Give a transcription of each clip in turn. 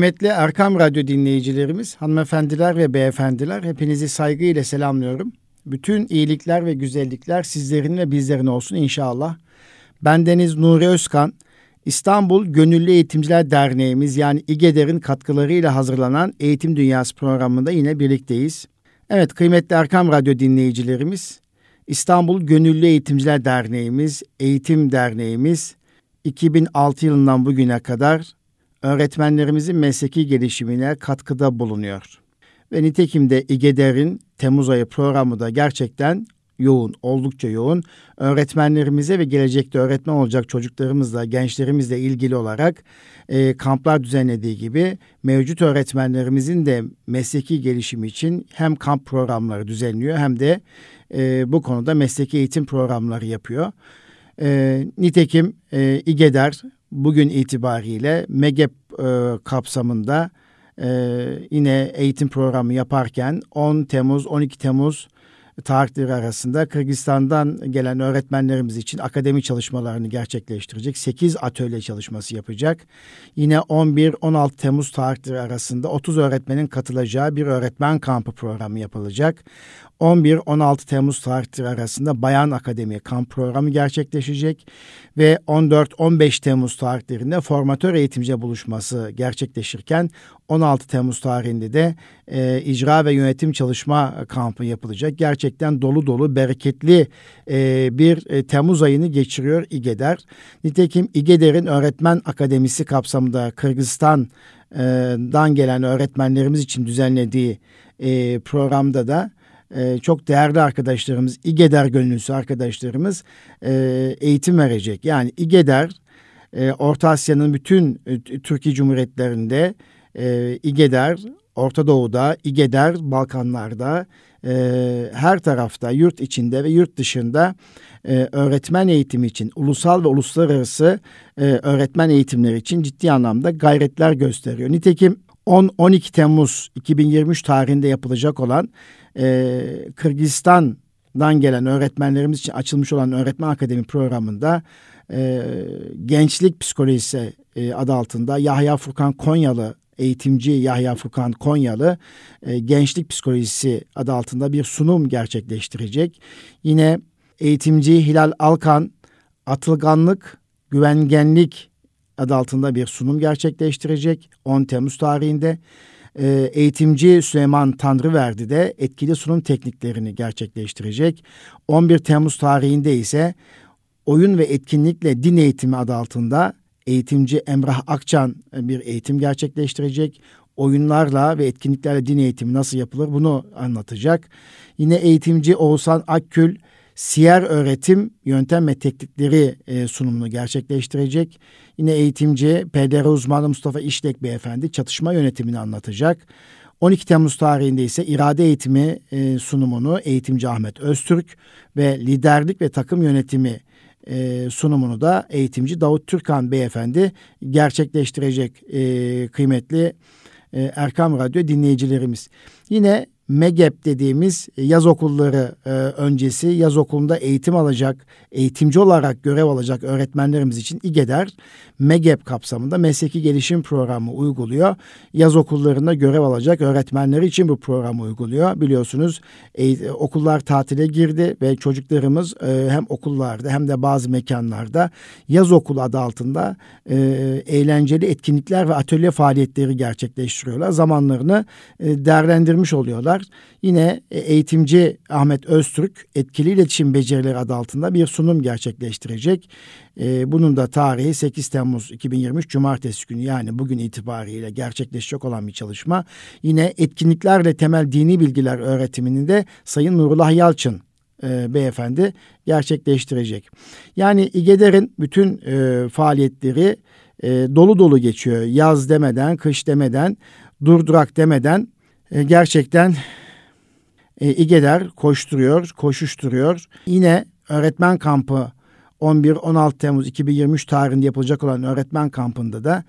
Kıymetli Erkam Radyo dinleyicilerimiz, hanımefendiler ve beyefendiler hepinizi saygıyla selamlıyorum. Bütün iyilikler ve güzellikler sizlerin ve bizlerin olsun inşallah. Ben Deniz Nuri Özkan, İstanbul Gönüllü Eğitimciler Derneğimiz yani İGEDER'in katkılarıyla hazırlanan Eğitim Dünyası programında yine birlikteyiz. Evet kıymetli Erkam Radyo dinleyicilerimiz, İstanbul Gönüllü Eğitimciler Derneğimiz, Eğitim Derneğimiz 2006 yılından bugüne kadar öğretmenlerimizin mesleki gelişimine katkıda bulunuyor. Ve nitekim de İGEDER'in Temmuz ayı programı da gerçekten yoğun, oldukça yoğun. Öğretmenlerimize ve gelecekte öğretmen olacak çocuklarımızla, gençlerimizle ilgili olarak e, kamplar düzenlediği gibi mevcut öğretmenlerimizin de mesleki gelişimi için hem kamp programları düzenliyor hem de e, bu konuda mesleki eğitim programları yapıyor. E, nitekim e, İGEDER bugün itibariyle MEGEP e, kapsamında e, yine eğitim programı yaparken 10 Temmuz 12 Temmuz tarihleri arasında Kırgızistan'dan gelen öğretmenlerimiz için akademi çalışmalarını gerçekleştirecek. 8 atölye çalışması yapacak. Yine 11-16 Temmuz tarihleri arasında 30 öğretmenin katılacağı bir öğretmen kampı programı yapılacak. 11-16 Temmuz tarihleri arasında Bayan Akademi kamp programı gerçekleşecek ve 14-15 Temmuz tarihlerinde formatör eğitimci buluşması gerçekleşirken 16 Temmuz tarihinde de e, icra ve yönetim çalışma kampı yapılacak. Gerçekten dolu dolu bereketli e, bir e, Temmuz ayını geçiriyor İGEDER. Nitekim İGEDER'in öğretmen akademisi kapsamında Kırgızistan'dan gelen öğretmenlerimiz için düzenlediği e, programda da e, çok değerli arkadaşlarımız, İGEDER gönüllüsü arkadaşlarımız e, eğitim verecek. Yani İGEDER e, Orta Asya'nın bütün e, Türkiye Cumhuriyetlerinde e, İGEDER, Orta Doğu'da, İGEDER, Balkanlar'da, e, her tarafta, yurt içinde ve yurt dışında e, öğretmen eğitimi için, ulusal ve uluslararası e, öğretmen eğitimleri için ciddi anlamda gayretler gösteriyor. Nitekim 10-12 Temmuz 2023 tarihinde yapılacak olan e, Kırgızistan'dan gelen öğretmenlerimiz için açılmış olan öğretmen akademi programında e, gençlik psikolojisi e, adı altında Yahya Furkan Konyalı eğitimci Yahya Furkan Konyalı e, gençlik psikolojisi adı altında bir sunum gerçekleştirecek. Yine eğitimci Hilal Alkan atılganlık, güvengenlik adı altında bir sunum gerçekleştirecek 10 Temmuz tarihinde. Ee, eğitimci Süleyman Tanrıverdi de etkili sunum tekniklerini gerçekleştirecek. 11 Temmuz tarihinde ise oyun ve etkinlikle din eğitimi adı altında eğitimci Emrah Akçan e, bir eğitim gerçekleştirecek. Oyunlarla ve etkinliklerle din eğitimi nasıl yapılır bunu anlatacak. Yine eğitimci Oğuzhan Akkül siyer öğretim yöntem ve teknikleri e, sunumunu gerçekleştirecek. Yine eğitimci PDR uzmanı Mustafa İşlek Beyefendi çatışma yönetimini anlatacak. 12 Temmuz tarihinde ise irade eğitimi e, sunumunu eğitimci Ahmet Öztürk ve liderlik ve takım yönetimi e, sunumunu da eğitimci Davut Türkan Beyefendi gerçekleştirecek e, kıymetli e, Erkam Radyo dinleyicilerimiz. Yine MEGEP dediğimiz yaz okulları e, öncesi yaz okulunda eğitim alacak, eğitimci olarak görev alacak öğretmenlerimiz için İGEDER MEGEP kapsamında mesleki gelişim programı uyguluyor. Yaz okullarında görev alacak öğretmenler için bu programı uyguluyor. Biliyorsunuz e, okullar tatile girdi ve çocuklarımız e, hem okullarda hem de bazı mekanlarda yaz okulu adı altında e, eğlenceli etkinlikler ve atölye faaliyetleri gerçekleştiriyorlar. Zamanlarını e, değerlendirmiş oluyorlar. Yine e, eğitimci Ahmet Öztürk etkili iletişim becerileri adı altında bir sunum gerçekleştirecek. E, bunun da tarihi 8 Temmuz 2023 Cumartesi günü yani bugün itibariyle gerçekleşecek olan bir çalışma. Yine etkinliklerle temel dini bilgiler öğretimini de Sayın Nurullah Yalçın e, beyefendi gerçekleştirecek. Yani İGEDER'in bütün faaliyetleri dolu dolu geçiyor. Yaz demeden, kış demeden, durdurak demeden e, gerçekten e, İGEDER koşturuyor, koşuşturuyor. Yine öğretmen kampı 11-16 Temmuz 2023 tarihinde yapılacak olan öğretmen kampında da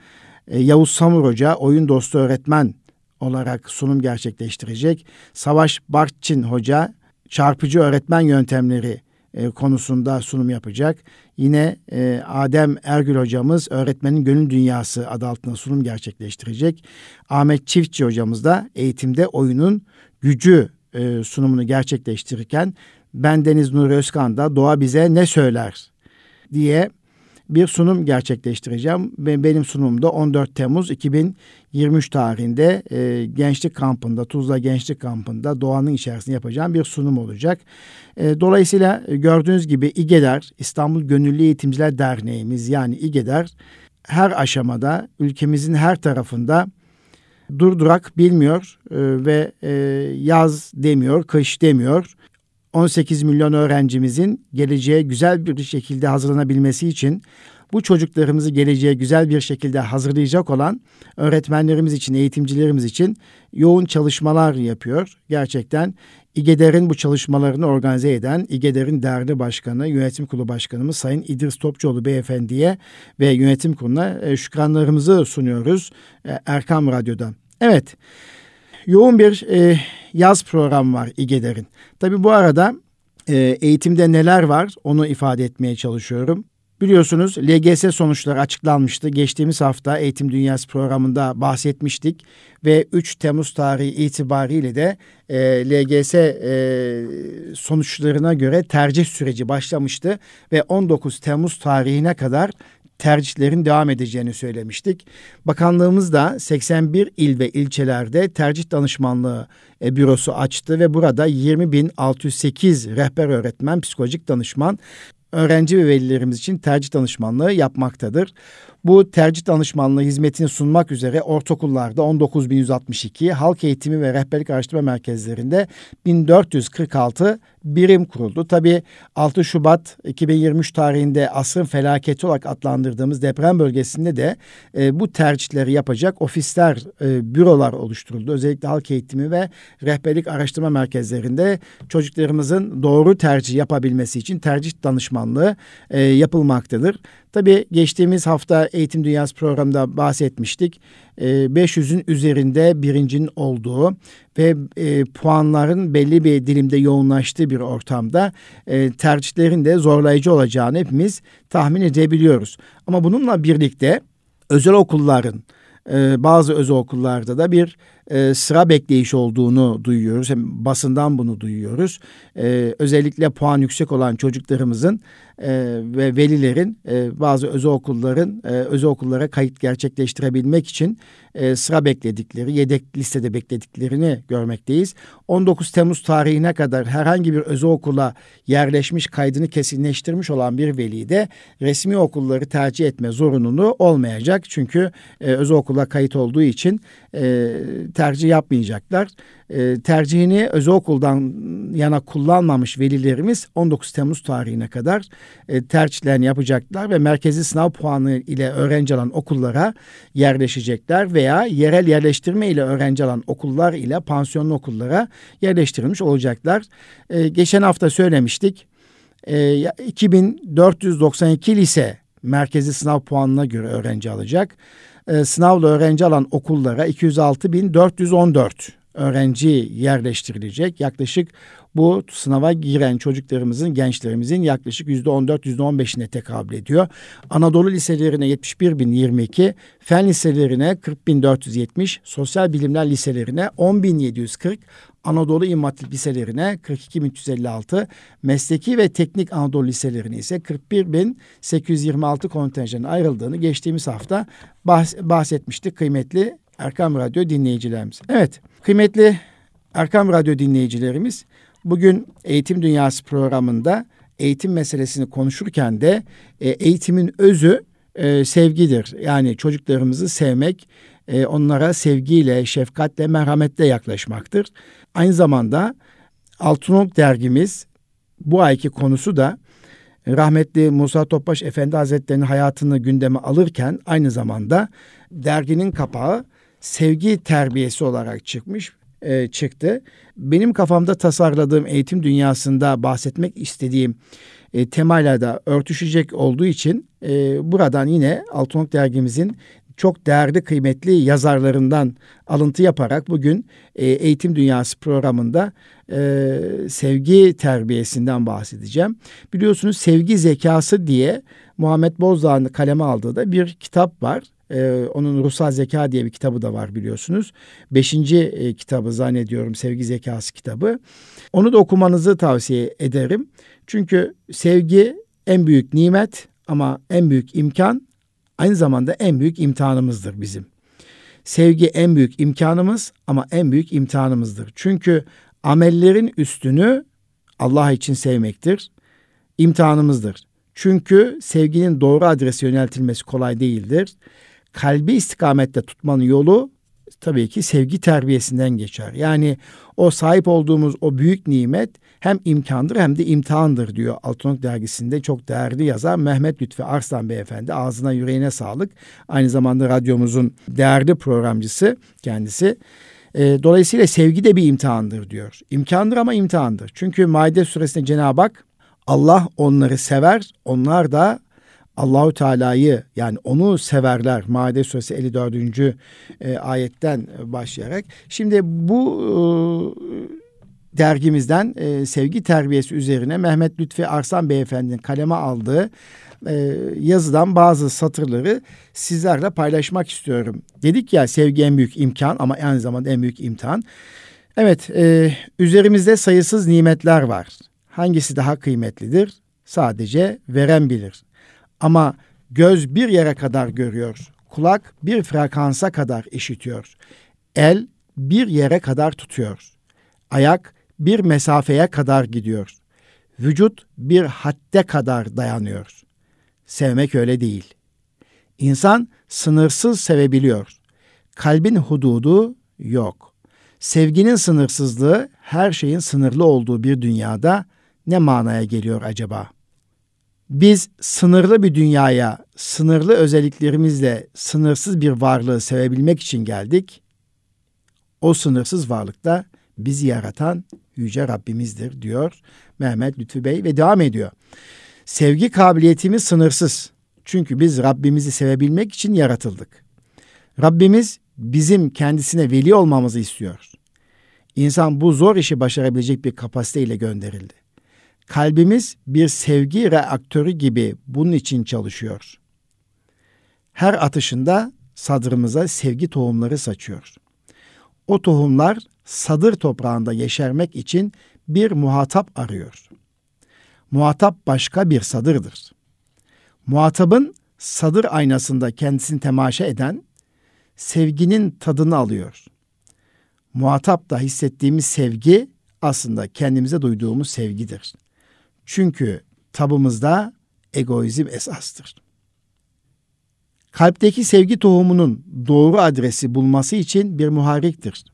e, Yavuz Samur Hoca oyun dostu öğretmen olarak sunum gerçekleştirecek. Savaş Barçin Hoca çarpıcı öğretmen yöntemleri e, konusunda sunum yapacak. Yine e, Adem Ergül hocamız öğretmenin gönül dünyası adı altında sunum gerçekleştirecek. Ahmet Çiftçi hocamız da eğitimde oyunun gücü e, sunumunu gerçekleştirirken ben Deniz Nuri Özkan da doğa bize ne söyler diye bir sunum gerçekleştireceğim. Benim sunumumda 14 Temmuz 2023 tarihinde e, Gençlik Kampı'nda, Tuzla Gençlik Kampı'nda doğanın içerisinde yapacağım bir sunum olacak. E, dolayısıyla gördüğünüz gibi İGEDER, İstanbul Gönüllü Eğitimciler Derneğimiz yani İGEDER her aşamada ülkemizin her tarafında durdurak bilmiyor e, ve e, yaz demiyor, kış demiyor. 18 milyon öğrencimizin geleceğe güzel bir şekilde hazırlanabilmesi için bu çocuklarımızı geleceğe güzel bir şekilde hazırlayacak olan öğretmenlerimiz için, eğitimcilerimiz için yoğun çalışmalar yapıyor. Gerçekten İGEDER'in bu çalışmalarını organize eden İGEDER'in değerli başkanı, yönetim kurulu başkanımız Sayın İdris Topçuoğlu beyefendiye ve yönetim kuruluna e, şükranlarımızı sunuyoruz e, Erkam Radyo'dan. Evet, yoğun bir e, yaz programı var İGEDER'in. Tabi bu arada e, eğitimde neler var onu ifade etmeye çalışıyorum. Biliyorsunuz LGS sonuçları açıklanmıştı. Geçtiğimiz hafta Eğitim Dünyası programında bahsetmiştik ve 3 Temmuz tarihi itibariyle de e, LGS e, sonuçlarına göre tercih süreci başlamıştı ve 19 Temmuz tarihine kadar tercihlerin devam edeceğini söylemiştik. Bakanlığımız da 81 il ve ilçelerde tercih danışmanlığı e, bürosu açtı ve burada 20.608 rehber öğretmen, psikolojik danışman öğrenci ve velilerimiz için tercih danışmanlığı yapmaktadır. Bu tercih danışmanlığı hizmetini sunmak üzere ortaokullarda 19.162, halk eğitimi ve rehberlik araştırma merkezlerinde 1446 birim kuruldu. Tabii 6 Şubat 2023 tarihinde asrın felaketi olarak adlandırdığımız deprem bölgesinde de e, bu tercihleri yapacak ofisler, e, bürolar oluşturuldu. Özellikle halk eğitimi ve rehberlik araştırma merkezlerinde çocuklarımızın doğru tercih yapabilmesi için tercih danışmanlığı e, yapılmaktadır. Tabii geçtiğimiz hafta Eğitim Dünyası programında bahsetmiştik. 500'ün ee, üzerinde birincinin olduğu ve e, puanların belli bir dilimde yoğunlaştığı bir ortamda e, tercihlerin de zorlayıcı olacağını hepimiz tahmin edebiliyoruz. Ama bununla birlikte özel okulların e, bazı özel okullarda da bir e, sıra bekleyiş olduğunu duyuyoruz. Hem basından bunu duyuyoruz. E, özellikle puan yüksek olan çocuklarımızın e, ve velilerin e, bazı özel okulların e, özel okullara kayıt gerçekleştirebilmek için e, sıra bekledikleri, yedek listede beklediklerini görmekteyiz. 19 Temmuz tarihine kadar herhangi bir özel okula yerleşmiş kaydını kesinleştirmiş olan bir veli de resmi okulları tercih etme zorunluluğu olmayacak. Çünkü e, özel okula kayıt olduğu için e, tercih yapmayacaklar. E, tercihini özel okuldan yana kullanmamış velilerimiz 19 Temmuz tarihine kadar e, tercihlerini yapacaklar ve merkezi sınav puanı ile öğrenci alan okullara yerleşecekler veya yerel yerleştirme ile öğrenci alan okullar ile pansiyonlu okullara yerleştirilmiş olacaklar. E, geçen hafta söylemiştik. E, 2492 lise merkezi sınav puanına göre öğrenci alacak e, sınavla öğrenci alan okullara 206.414 öğrenci yerleştirilecek. Yaklaşık bu sınava giren çocuklarımızın, gençlerimizin yaklaşık yüzde on dört, yüzde on beşine tekabül ediyor. Anadolu liselerine 71.022, fen liselerine 40.470, sosyal bilimler liselerine 10.740, Anadolu İmam Hatip liselerine 42.356, mesleki ve teknik Anadolu liselerine ise 41.826 kontenjanın ayrıldığını geçtiğimiz hafta bahsetmiştik kıymetli Erkam Radyo dinleyicilerimiz. Evet, kıymetli Erkam Radyo dinleyicilerimiz bugün Eğitim Dünyası programında eğitim meselesini konuşurken de e, eğitimin özü e, sevgidir. Yani çocuklarımızı sevmek, e, onlara sevgiyle, şefkatle, merhametle yaklaşmaktır. Aynı zamanda Altınok dergimiz bu ayki konusu da rahmetli Musa Topbaş Efendi Hazretleri'nin hayatını gündeme alırken aynı zamanda derginin kapağı sevgi terbiyesi olarak çıkmış e, çıktı. Benim kafamda tasarladığım eğitim dünyasında bahsetmek istediğim e, temayla da örtüşecek olduğu için e, buradan yine Altınok dergimizin çok değerli kıymetli yazarlarından alıntı yaparak bugün e, Eğitim Dünyası programında e, sevgi terbiyesinden bahsedeceğim. Biliyorsunuz sevgi zekası diye Muhammed Bozdağ'ın kaleme aldığı da bir kitap var. Ee, onun Ruhsal Zeka diye bir kitabı da var biliyorsunuz. Beşinci e, kitabı zannediyorum Sevgi Zekası kitabı. Onu da okumanızı tavsiye ederim. Çünkü sevgi en büyük nimet ama en büyük imkan aynı zamanda en büyük imtihanımızdır bizim. Sevgi en büyük imkanımız ama en büyük imtihanımızdır. Çünkü amellerin üstünü Allah için sevmektir. İmtihanımızdır. Çünkü sevginin doğru adrese yöneltilmesi kolay değildir. Kalbi istikamette tutmanın yolu tabii ki sevgi terbiyesinden geçer. Yani o sahip olduğumuz o büyük nimet hem imkandır hem de imtihandır diyor Altınok dergisinde çok değerli yazar Mehmet Lütfi Arslan Beyefendi. Ağzına yüreğine sağlık. Aynı zamanda radyomuzun değerli programcısı kendisi. E, dolayısıyla sevgi de bir imtihandır diyor. İmkandır ama imtihandır. Çünkü Maide suresinde Cenab-ı Hak Allah onları sever, onlar da Allahu Teala'yı yani onu severler. Maide suresi 54. E, ayetten başlayarak. Şimdi bu e, dergimizden e, sevgi terbiyesi üzerine Mehmet Lütfi Arslan Beyefendi'nin kaleme aldığı e, yazıdan bazı satırları sizlerle paylaşmak istiyorum. Dedik ya sevgi en büyük imkan ama aynı zamanda en büyük imtihan. Evet, e, üzerimizde sayısız nimetler var. Hangisi daha kıymetlidir? Sadece veren bilir. Ama göz bir yere kadar görüyor, kulak bir frekansa kadar işitiyor, el bir yere kadar tutuyor, ayak bir mesafeye kadar gidiyor, vücut bir hadde kadar dayanıyor. Sevmek öyle değil. İnsan sınırsız sevebiliyor. Kalbin hududu yok. Sevginin sınırsızlığı her şeyin sınırlı olduğu bir dünyada ne manaya geliyor acaba? Biz sınırlı bir dünyaya sınırlı özelliklerimizle sınırsız bir varlığı sevebilmek için geldik. O sınırsız varlıkta bizi yaratan yüce Rabbimizdir diyor Mehmet Lütfü Bey ve devam ediyor. Sevgi kabiliyetimiz sınırsız. Çünkü biz Rabbimizi sevebilmek için yaratıldık. Rabbimiz bizim kendisine veli olmamızı istiyor. İnsan bu zor işi başarabilecek bir kapasiteyle gönderildi. Kalbimiz bir sevgi reaktörü gibi bunun için çalışıyor. Her atışında sadrımıza sevgi tohumları saçıyor. O tohumlar sadır toprağında yeşermek için bir muhatap arıyor. Muhatap başka bir sadırdır. Muhatabın sadır aynasında kendisini temaşa eden sevginin tadını alıyor. Muhatap da hissettiğimiz sevgi aslında kendimize duyduğumuz sevgidir. Çünkü tabımızda egoizm esastır. Kalpteki sevgi tohumunun doğru adresi bulması için bir muharriktir.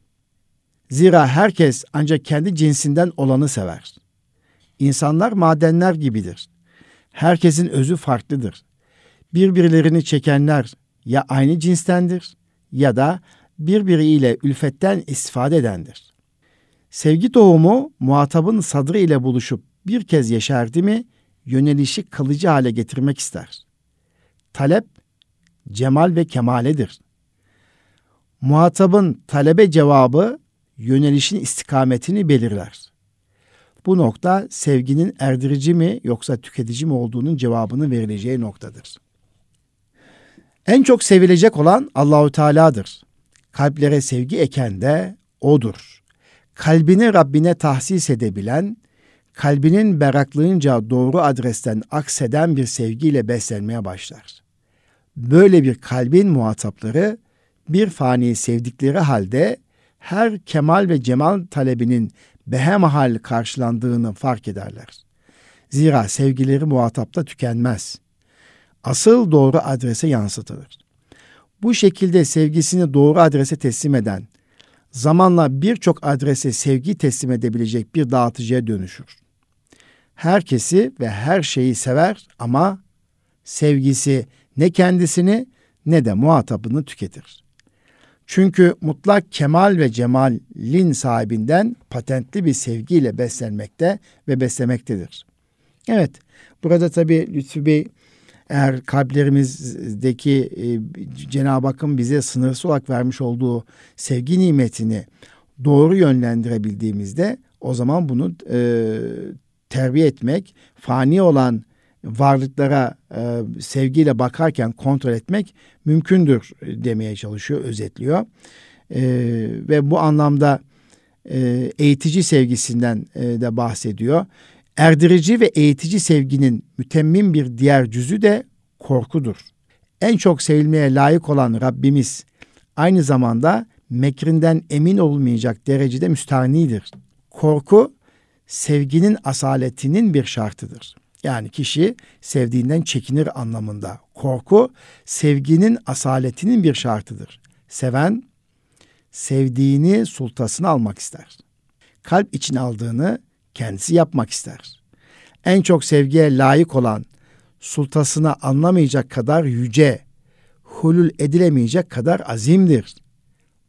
Zira herkes ancak kendi cinsinden olanı sever. İnsanlar madenler gibidir. Herkesin özü farklıdır. Birbirlerini çekenler ya aynı cinstendir ya da birbiriyle ülfetten istifade edendir. Sevgi tohumu muhatabın sadrı ile buluşup bir kez yeşerdi mi yönelişi kalıcı hale getirmek ister. Talep cemal ve kemaledir. Muhatabın talebe cevabı yönelişin istikametini belirler. Bu nokta sevginin erdirici mi yoksa tüketici mi olduğunun cevabını verileceği noktadır. En çok sevilecek olan Allahu Teala'dır. Kalplere sevgi eken de odur. Kalbini Rabbine tahsis edebilen, kalbinin beraklığınca doğru adresten akseden bir sevgiyle beslenmeye başlar. Böyle bir kalbin muhatapları bir fani sevdikleri halde her kemal ve cemal talebinin behemahal karşılandığını fark ederler. Zira sevgileri muhatapta tükenmez. Asıl doğru adrese yansıtılır. Bu şekilde sevgisini doğru adrese teslim eden, zamanla birçok adrese sevgi teslim edebilecek bir dağıtıcıya dönüşür. Herkesi ve her şeyi sever ama sevgisi ne kendisini ne de muhatabını tüketir. Çünkü mutlak kemal ve cemalin sahibinden patentli bir sevgiyle beslenmekte ve beslemektedir. Evet, burada tabii Lütfü Bey eğer kalplerimizdeki e, Cenab-ı Hakk'ın bize sınırsız olarak vermiş olduğu sevgi nimetini doğru yönlendirebildiğimizde o zaman bunu e, terbiye etmek, fani olan varlıklara e, sevgiyle bakarken kontrol etmek mümkündür demeye çalışıyor, özetliyor. E, ve bu anlamda e, eğitici sevgisinden e, de bahsediyor. Erdirici ve eğitici sevginin mütemmin bir diğer cüzü de korkudur. En çok sevilmeye layık olan Rabbimiz aynı zamanda mekrinden emin olmayacak derecede müstahnidir. Korku sevginin asaletinin bir şartıdır. Yani kişi sevdiğinden çekinir anlamında. Korku sevginin asaletinin bir şartıdır. Seven sevdiğini sultasına almak ister. Kalp için aldığını kendisi yapmak ister. En çok sevgiye layık olan sultasına anlamayacak kadar yüce, hulul edilemeyecek kadar azimdir.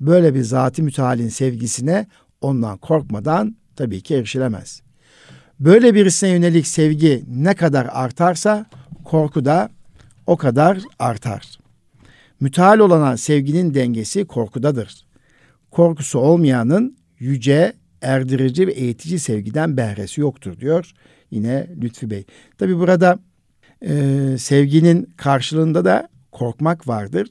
Böyle bir zati mütealin sevgisine ondan korkmadan tabii ki erişilemez. Böyle birisine yönelik sevgi ne kadar artarsa korku da o kadar artar. Müteal olana sevginin dengesi korkudadır. Korkusu olmayanın yüce, erdirici ve eğitici sevgiden behresi yoktur diyor yine Lütfi Bey. Tabi burada e, sevginin karşılığında da korkmak vardır.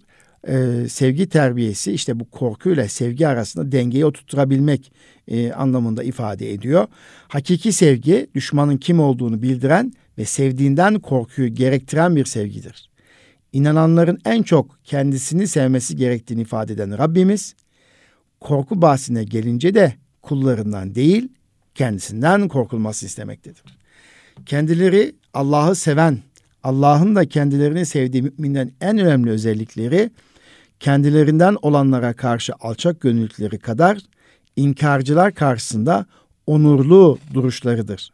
E, sevgi terbiyesi işte bu korkuyla sevgi arasında dengeyi oturtabilmek e, anlamında ifade ediyor. Hakiki sevgi düşmanın kim olduğunu bildiren ve sevdiğinden korkuyu gerektiren bir sevgidir. İnananların en çok kendisini sevmesi gerektiğini ifade eden Rabbimiz, korku bahsine gelince de kullarından değil, kendisinden korkulması istemektedir. Kendileri Allah'ı seven, Allah'ın da kendilerini sevdiği müminlerin en önemli özellikleri kendilerinden olanlara karşı alçak gönüllülükleri kadar inkarcılar karşısında onurlu duruşlarıdır.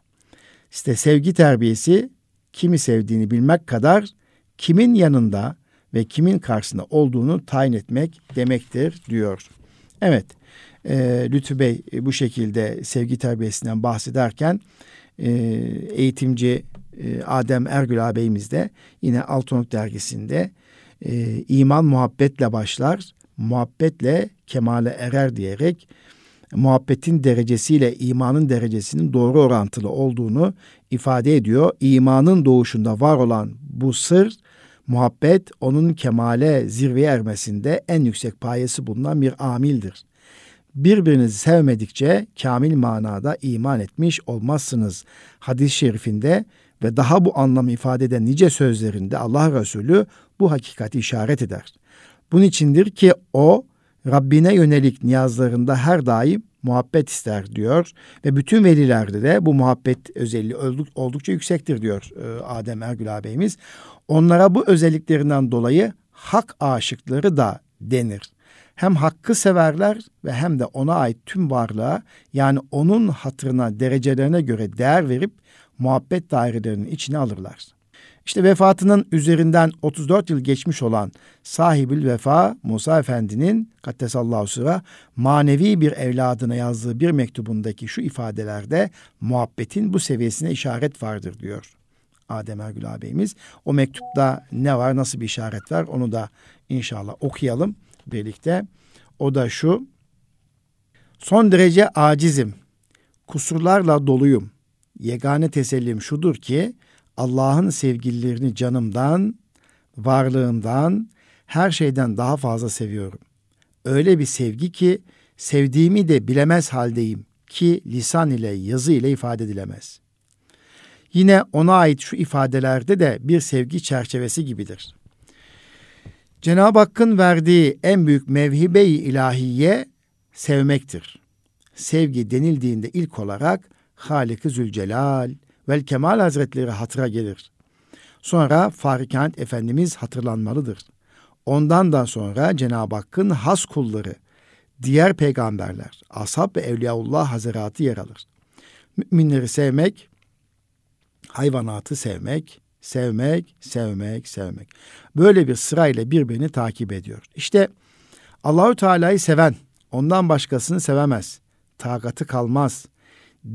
İşte sevgi terbiyesi kimi sevdiğini bilmek kadar kimin yanında ve kimin karşısında olduğunu tayin etmek demektir diyor. Evet, e, Lütfü Bey e, bu şekilde sevgi terbiyesinden bahsederken e, eğitimci e, Adem Ergül ağabeyimiz de yine Altınok dergisinde e, iman muhabbetle başlar, muhabbetle kemale erer diyerek muhabbetin derecesiyle imanın derecesinin doğru orantılı olduğunu ifade ediyor. İmanın doğuşunda var olan bu sır muhabbet onun kemale zirveye ermesinde en yüksek payesi bulunan bir amildir. Birbirinizi sevmedikçe kamil manada iman etmiş olmazsınız. Hadis-i şerifinde ve daha bu anlamı ifade eden nice sözlerinde Allah Resulü bu hakikati işaret eder. Bunun içindir ki o Rabbine yönelik niyazlarında her daim muhabbet ister diyor ve bütün velilerde de bu muhabbet özelliği oldukça yüksektir diyor e, Adem Ergül ağabeyimiz. Onlara bu özelliklerinden dolayı hak aşıkları da denir. Hem hakkı severler ve hem de ona ait tüm varlığa yani onun hatırına derecelerine göre değer verip muhabbet dairelerinin içine alırlar. İşte vefatının üzerinden 34 yıl geçmiş olan sahibül vefa Musa Efendi'nin Kattesallahu sıra manevi bir evladına yazdığı bir mektubundaki şu ifadelerde muhabbetin bu seviyesine işaret vardır diyor. Adem Ergül ağabeyimiz. O mektupta ne var, nasıl bir işaret var onu da inşallah okuyalım birlikte. O da şu. Son derece acizim. Kusurlarla doluyum. Yegane tesellim şudur ki Allah'ın sevgililerini canımdan, varlığımdan, her şeyden daha fazla seviyorum. Öyle bir sevgi ki sevdiğimi de bilemez haldeyim ki lisan ile yazı ile ifade edilemez. Yine ona ait şu ifadelerde de bir sevgi çerçevesi gibidir. Cenab-ı Hakk'ın verdiği en büyük mevhibe-i ilahiye sevmektir. Sevgi denildiğinde ilk olarak Halik-i Zülcelal, vel Kemal Hazretleri hatıra gelir. Sonra Farikant Efendimiz hatırlanmalıdır. Ondan da sonra Cenab-ı Hakk'ın has kulları, diğer peygamberler, ashab ve evliyaullah hazaratı yer alır. Müminleri sevmek, hayvanatı sevmek, sevmek, sevmek, sevmek. Böyle bir sırayla birbirini takip ediyor. İşte Allahü Teala'yı seven, ondan başkasını sevemez. Takatı kalmaz.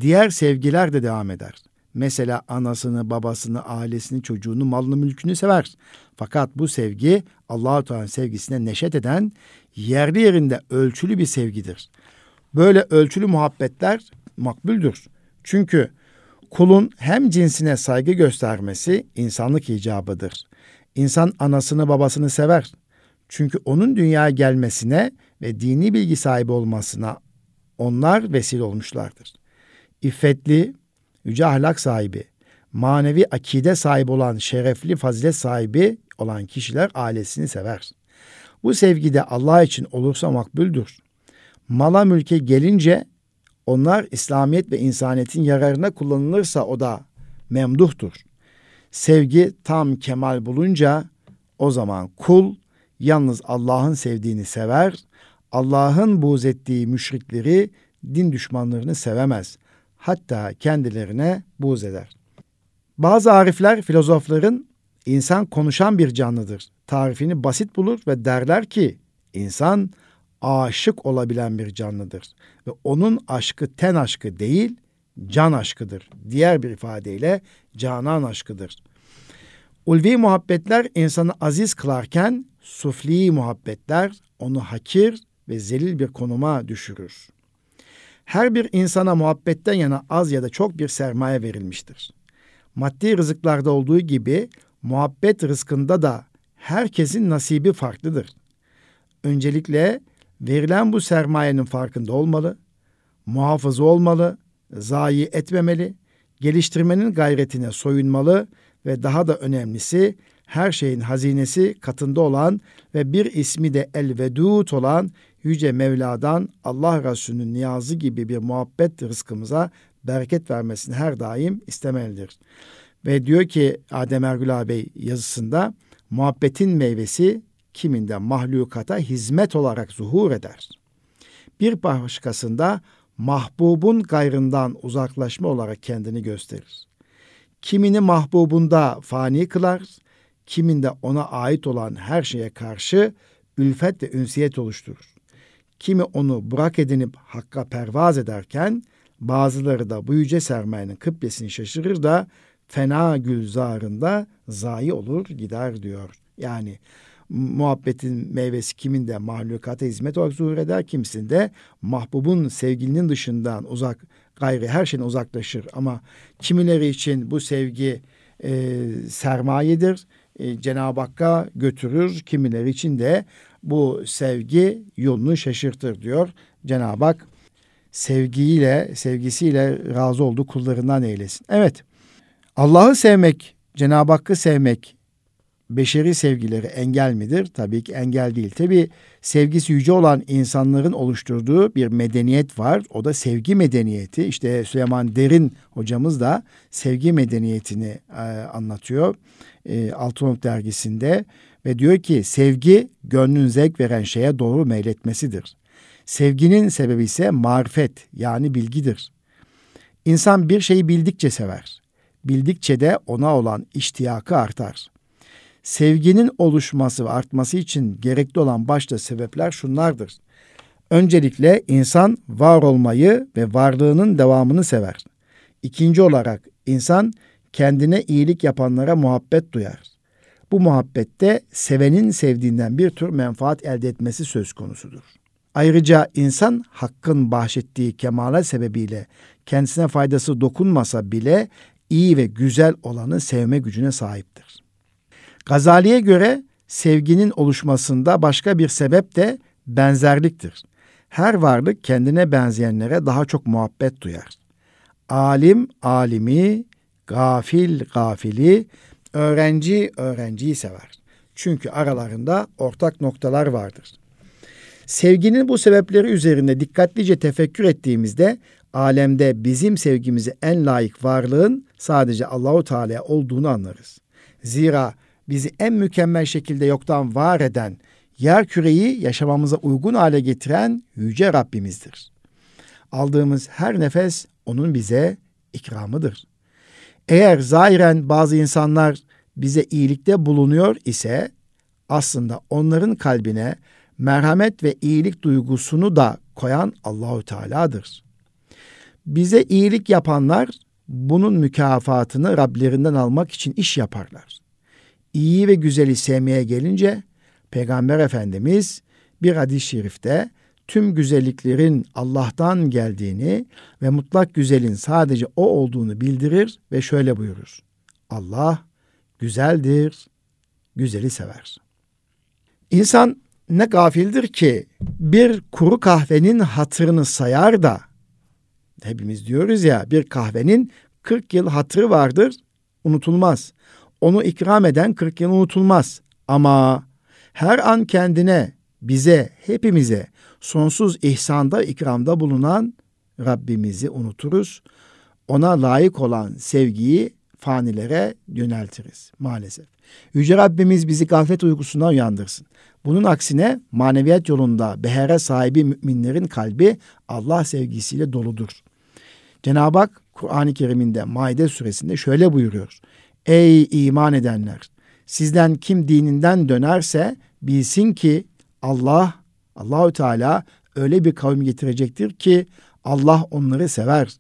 Diğer sevgiler de devam eder Mesela anasını, babasını, ailesini, çocuğunu, malını, mülkünü sever. Fakat bu sevgi Allahu Teala'nın sevgisine neşet eden yerli yerinde ölçülü bir sevgidir. Böyle ölçülü muhabbetler makbuldür. Çünkü kulun hem cinsine saygı göstermesi insanlık icabıdır. İnsan anasını babasını sever. Çünkü onun dünyaya gelmesine ve dini bilgi sahibi olmasına onlar vesile olmuşlardır. İffetli, yüce ahlak sahibi, manevi akide sahibi olan şerefli fazilet sahibi olan kişiler ailesini sever. Bu sevgi de Allah için olursa makbuldür. Mala mülke gelince onlar İslamiyet ve insaniyetin yararına kullanılırsa o da memduhtur. Sevgi tam kemal bulunca o zaman kul yalnız Allah'ın sevdiğini sever, Allah'ın buğz ettiği müşrikleri, din düşmanlarını sevemez. Hatta kendilerine buğz eder. Bazı arifler, filozofların insan konuşan bir canlıdır. Tarifini basit bulur ve derler ki insan aşık olabilen bir canlıdır. Ve onun aşkı ten aşkı değil, can aşkıdır. Diğer bir ifadeyle canan aşkıdır. Ulvi muhabbetler insanı aziz kılarken sufli muhabbetler onu hakir ve zelil bir konuma düşürür. Her bir insana muhabbetten yana az ya da çok bir sermaye verilmiştir. Maddi rızıklarda olduğu gibi muhabbet rızkında da herkesin nasibi farklıdır. Öncelikle verilen bu sermayenin farkında olmalı, muhafızı olmalı, zayi etmemeli, geliştirmenin gayretine soyunmalı ve daha da önemlisi her şeyin hazinesi katında olan ve bir ismi de el-vedud olan Yüce Mevla'dan Allah Resulü'nün niyazı gibi bir muhabbet rızkımıza bereket vermesini her daim istemelidir. Ve diyor ki Adem Ergül ağabey yazısında muhabbetin meyvesi kiminde mahlukata hizmet olarak zuhur eder. Bir başkasında mahbubun gayrından uzaklaşma olarak kendini gösterir. Kimini mahbubunda fani kılar, kiminde ona ait olan her şeye karşı ülfet ve ünsiyet oluşturur. Kimi onu bırak edinip hakka pervaz ederken bazıları da bu yüce sermayenin kıblesini şaşırır da fena gülzarında zayi olur gider diyor. Yani muhabbetin meyvesi kiminde mahlukata hizmet olarak zuhur eder, kimisinde mahbubun sevgilinin dışından uzak gayri her şeyden uzaklaşır. Ama kimileri için bu sevgi e, sermayedir, e, Cenab-ı Hakk'a götürür. Kimileri için de bu sevgi yolunu şaşırtır diyor Cenab-ı Hak. Sevgiyle, sevgisiyle razı olduğu kullarından eylesin. Evet, Allah'ı sevmek, Cenab-ı Hakk'ı sevmek beşeri sevgileri engel midir? Tabii ki engel değil. Tabii sevgisi yüce olan insanların oluşturduğu bir medeniyet var. O da sevgi medeniyeti. İşte Süleyman Derin hocamız da sevgi medeniyetini e, anlatıyor. E, Altınok dergisinde ve diyor ki sevgi gönlün zevk veren şeye doğru meyletmesidir. Sevginin sebebi ise marifet yani bilgidir. İnsan bir şeyi bildikçe sever. Bildikçe de ona olan iştiyakı artar. Sevginin oluşması ve artması için gerekli olan başta sebepler şunlardır. Öncelikle insan var olmayı ve varlığının devamını sever. İkinci olarak insan kendine iyilik yapanlara muhabbet duyar. Bu muhabbette sevenin sevdiğinden bir tür menfaat elde etmesi söz konusudur. Ayrıca insan hakkın bahşettiği kemale sebebiyle kendisine faydası dokunmasa bile iyi ve güzel olanı sevme gücüne sahiptir. Gazali'ye göre sevginin oluşmasında başka bir sebep de benzerliktir. Her varlık kendine benzeyenlere daha çok muhabbet duyar. Alim alimi, gafil gafili, öğrenci öğrenciyi sever. Çünkü aralarında ortak noktalar vardır. Sevginin bu sebepleri üzerinde dikkatlice tefekkür ettiğimizde alemde bizim sevgimizi en layık varlığın sadece Allahu Teala olduğunu anlarız. Zira bizi en mükemmel şekilde yoktan var eden, yer küreyi yaşamamıza uygun hale getiren yüce Rabbimizdir. Aldığımız her nefes onun bize ikramıdır. Eğer zahiren bazı insanlar bize iyilikte bulunuyor ise aslında onların kalbine merhamet ve iyilik duygusunu da koyan Allahü Teala'dır. Bize iyilik yapanlar bunun mükafatını Rablerinden almak için iş yaparlar. İyi ve güzeli sevmeye gelince Peygamber Efendimiz bir hadis-i şerifte tüm güzelliklerin Allah'tan geldiğini ve mutlak güzelin sadece o olduğunu bildirir ve şöyle buyurur. Allah güzeldir, güzeli sever. İnsan ne gafildir ki bir kuru kahvenin hatırını sayar da hepimiz diyoruz ya bir kahvenin 40 yıl hatırı vardır unutulmaz. Onu ikram eden 40 yıl unutulmaz. Ama her an kendine, bize, hepimize sonsuz ihsanda, ikramda bulunan Rabbimizi unuturuz. Ona layık olan sevgiyi fanilere yöneltiriz maalesef. Yüce Rabbimiz bizi gaflet uykusundan uyandırsın. Bunun aksine maneviyat yolunda behere sahibi müminlerin kalbi Allah sevgisiyle doludur. Cenab-ı Hak Kur'an-ı Kerim'inde Maide suresinde şöyle buyuruyor. Ey iman edenler! Sizden kim dininden dönerse bilsin ki Allah, Allahü Teala öyle bir kavim getirecektir ki Allah onları sever.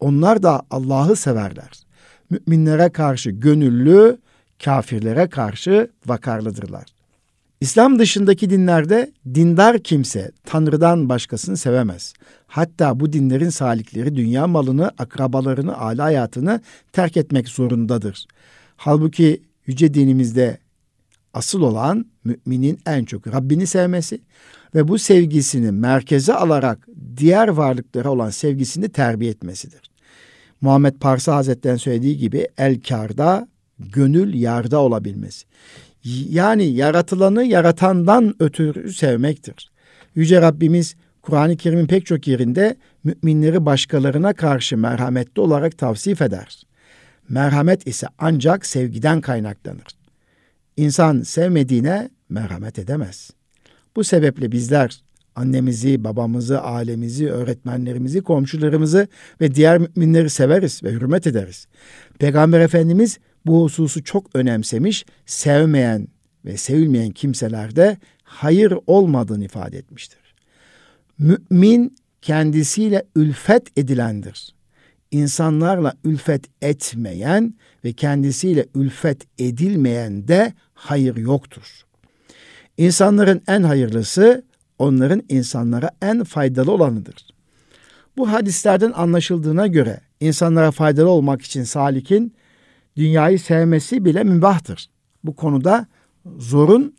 Onlar da Allah'ı severler. Müminlere karşı gönüllü, kafirlere karşı vakarlıdırlar. İslam dışındaki dinlerde dindar kimse Tanrı'dan başkasını sevemez. Hatta bu dinlerin salikleri dünya malını, akrabalarını, aile hayatını terk etmek zorundadır. Halbuki yüce dinimizde asıl olan müminin en çok Rabbini sevmesi ve bu sevgisini merkeze alarak diğer varlıklara olan sevgisini terbiye etmesidir. Muhammed Parsa Hazretleri'nin söylediği gibi el karda, gönül yarda olabilmesi. Yani yaratılanı yaratandan ötürü sevmektir. Yüce Rabbimiz Kur'an-ı Kerim'in pek çok yerinde müminleri başkalarına karşı merhametli olarak tavsif eder. Merhamet ise ancak sevgiden kaynaklanır. İnsan sevmediğine merhamet edemez. Bu sebeple bizler annemizi, babamızı, ailemizi, öğretmenlerimizi, komşularımızı ve diğer müminleri severiz ve hürmet ederiz. Peygamber Efendimiz bu hususu çok önemsemiş, sevmeyen ve sevilmeyen kimselerde hayır olmadığını ifade etmiştir. Mümin kendisiyle ülfet edilendir. İnsanlarla ülfet etmeyen ve kendisiyle ülfet edilmeyen de hayır yoktur. İnsanların en hayırlısı onların insanlara en faydalı olanıdır. Bu hadislerden anlaşıldığına göre insanlara faydalı olmak için salikin dünyayı sevmesi bile mübahtır. Bu konuda zorun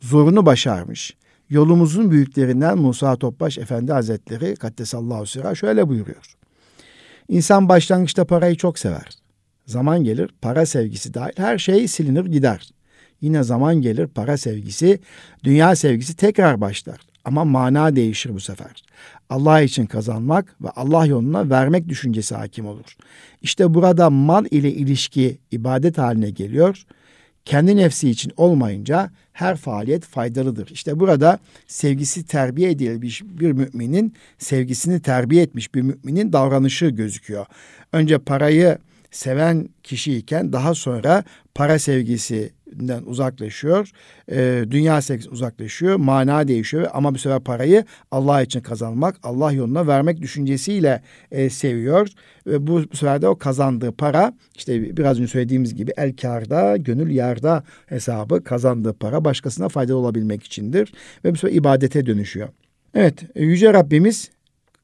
zorunu başarmış. Yolumuzun büyüklerinden Musa Topbaş Efendi Hazretleri Kaddesallahu Sıra şöyle buyuruyor. İnsan başlangıçta parayı çok sever. Zaman gelir para sevgisi dahil her şey silinir gider. Yine zaman gelir para sevgisi, dünya sevgisi tekrar başlar. Ama mana değişir bu sefer. Allah için kazanmak ve Allah yoluna vermek düşüncesi hakim olur. İşte burada mal ile ilişki ibadet haline geliyor. Kendi nefsi için olmayınca her faaliyet faydalıdır. İşte burada sevgisi terbiye edilmiş bir müminin sevgisini terbiye etmiş bir müminin davranışı gözüküyor. Önce parayı seven kişiyken daha sonra para sevgisinden uzaklaşıyor. E, dünya sevgisi uzaklaşıyor. Mana değişiyor ama bu sefer parayı Allah için kazanmak, Allah yoluna vermek düşüncesiyle e, seviyor. Ve bu, bu sefer de o kazandığı para işte biraz önce söylediğimiz gibi el karda, gönül yarda hesabı kazandığı para başkasına faydalı olabilmek içindir. Ve bu sefer ibadete dönüşüyor. Evet, Yüce Rabbimiz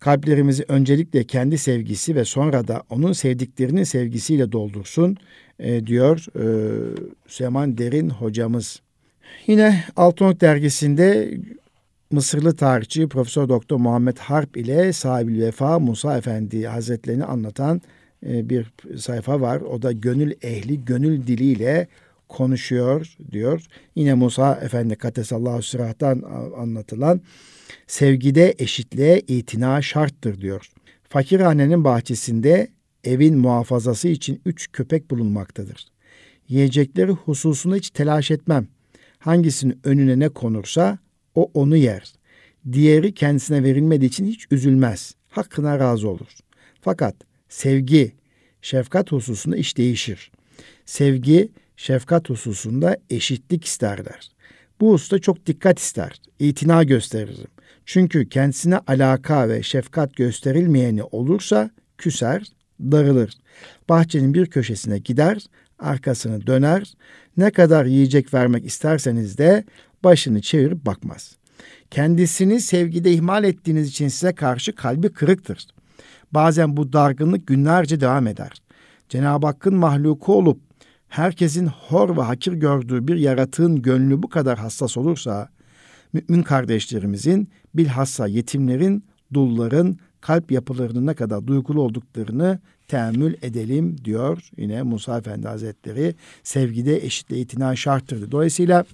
kalplerimizi öncelikle kendi sevgisi ve sonra da onun sevdiklerinin sevgisiyle doldursun e, diyor e, Süleyman Derin hocamız. Yine Altınok dergisinde Mısırlı tarihçi Profesör Doktor Muhammed Harp ile sahibi vefa Musa Efendi Hazretlerini anlatan e, bir sayfa var. O da gönül ehli, gönül diliyle konuşuyor diyor. Yine Musa Efendi Katesallahu Sırat'tan anlatılan sevgide eşitliğe itina şarttır diyor. Fakirhanenin bahçesinde evin muhafazası için üç köpek bulunmaktadır. Yiyecekleri hususunu hiç telaş etmem. Hangisinin önüne ne konursa o onu yer. Diğeri kendisine verilmediği için hiç üzülmez. Hakkına razı olur. Fakat sevgi, şefkat hususunda iş değişir. Sevgi, şefkat hususunda eşitlik isterler. Bu hususta çok dikkat ister, itina gösteririm. Çünkü kendisine alaka ve şefkat gösterilmeyeni olursa küser, darılır. Bahçenin bir köşesine gider, arkasını döner, ne kadar yiyecek vermek isterseniz de başını çevirip bakmaz. Kendisini sevgide ihmal ettiğiniz için size karşı kalbi kırıktır. Bazen bu dargınlık günlerce devam eder. Cenab-ı Hakk'ın mahluku olup herkesin hor ve hakir gördüğü bir yaratığın gönlü bu kadar hassas olursa, mümin kardeşlerimizin bilhassa yetimlerin, dulların kalp yapılarının ne kadar duygulu olduklarını teamül edelim diyor yine Musa Efendi Hazretleri. Sevgide eşitle itina şarttır. Dolayısıyla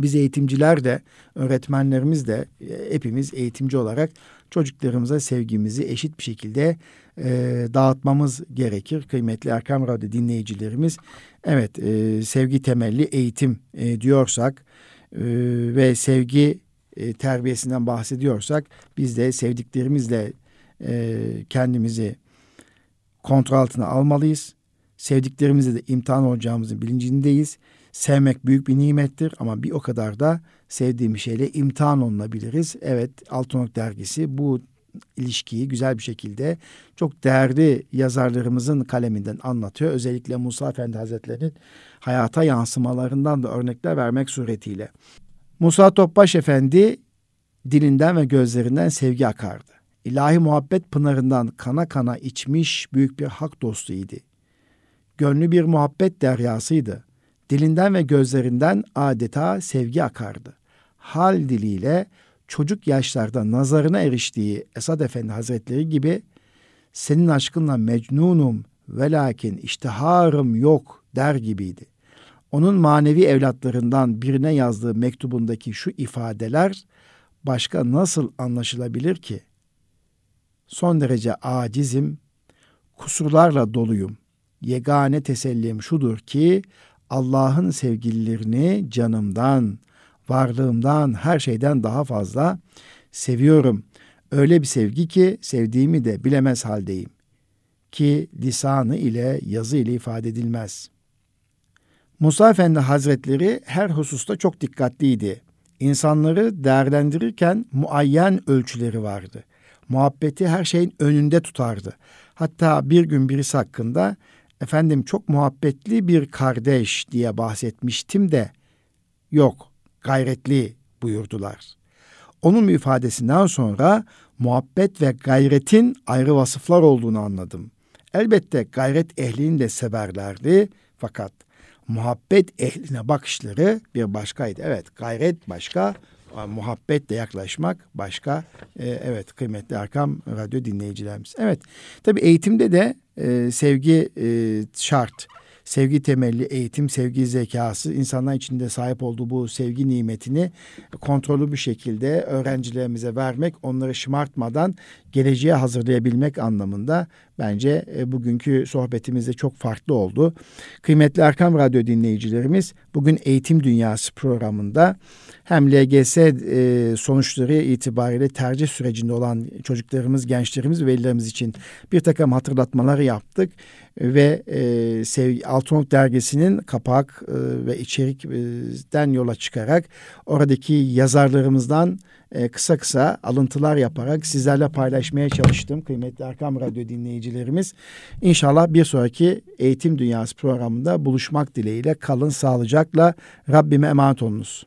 biz eğitimciler de, öğretmenlerimiz de e, hepimiz eğitimci olarak çocuklarımıza sevgimizi eşit bir şekilde e, dağıtmamız gerekir. Kıymetli Erkam Radyo dinleyicilerimiz, evet e, sevgi temelli eğitim e, diyorsak e, ve sevgi e, terbiyesinden bahsediyorsak biz de sevdiklerimizle e, kendimizi kontrol altına almalıyız. Sevdiklerimizle de imtihan olacağımızın bilincindeyiz. Sevmek büyük bir nimettir ama bir o kadar da sevdiğim şeyle imtihan olunabiliriz. Evet Altınok dergisi bu ilişkiyi güzel bir şekilde çok değerli yazarlarımızın kaleminden anlatıyor. Özellikle Musa Efendi Hazretleri'nin hayata yansımalarından da örnekler vermek suretiyle. Musa Topbaş Efendi dilinden ve gözlerinden sevgi akardı. İlahi muhabbet pınarından kana kana içmiş büyük bir hak dostuydu. Gönlü bir muhabbet deryasıydı. Dilinden ve gözlerinden adeta sevgi akardı. Hal diliyle çocuk yaşlarda nazarına eriştiği Esad Efendi Hazretleri gibi senin aşkınla mecnunum ve lakin iştiharım yok der gibiydi. Onun manevi evlatlarından birine yazdığı mektubundaki şu ifadeler başka nasıl anlaşılabilir ki? Son derece acizim, kusurlarla doluyum. Yegane tesellim şudur ki Allah'ın sevgililerini canımdan, varlığımdan, her şeyden daha fazla seviyorum. Öyle bir sevgi ki sevdiğimi de bilemez haldeyim. Ki lisanı ile yazı ile ifade edilmez. Musa Efendi Hazretleri her hususta çok dikkatliydi. İnsanları değerlendirirken muayyen ölçüleri vardı. Muhabbeti her şeyin önünde tutardı. Hatta bir gün birisi hakkında efendim çok muhabbetli bir kardeş diye bahsetmiştim de yok gayretli buyurdular. Onun ifadesinden sonra muhabbet ve gayretin ayrı vasıflar olduğunu anladım. Elbette gayret ehlini de severlerdi fakat muhabbet ehline bakışları bir başkaydı. Evet gayret başka, muhabbetle yaklaşmak başka. Ee, evet kıymetli Arkam Radyo dinleyicilerimiz. Evet tabi eğitimde de e, sevgi e, şart sevgi temelli eğitim, sevgi zekası, insanlar içinde sahip olduğu bu sevgi nimetini kontrollü bir şekilde öğrencilerimize vermek, onları şımartmadan geleceğe hazırlayabilmek anlamında bence e, bugünkü sohbetimizde çok farklı oldu. Kıymetli Erkam Radyo dinleyicilerimiz bugün Eğitim Dünyası programında hem LGS e, sonuçları itibariyle tercih sürecinde olan çocuklarımız, gençlerimiz, velilerimiz için bir takım hatırlatmalar yaptık ve e, Altınok dergisinin kapak e, ve içerikten yola çıkarak oradaki yazarlarımızdan e, kısa kısa alıntılar yaparak sizlerle paylaşmaya çalıştım kıymetli Erkam Radyo dinleyicilerimiz. İnşallah bir sonraki Eğitim Dünyası programında buluşmak dileğiyle kalın sağlıcakla Rabbime emanet olunuz.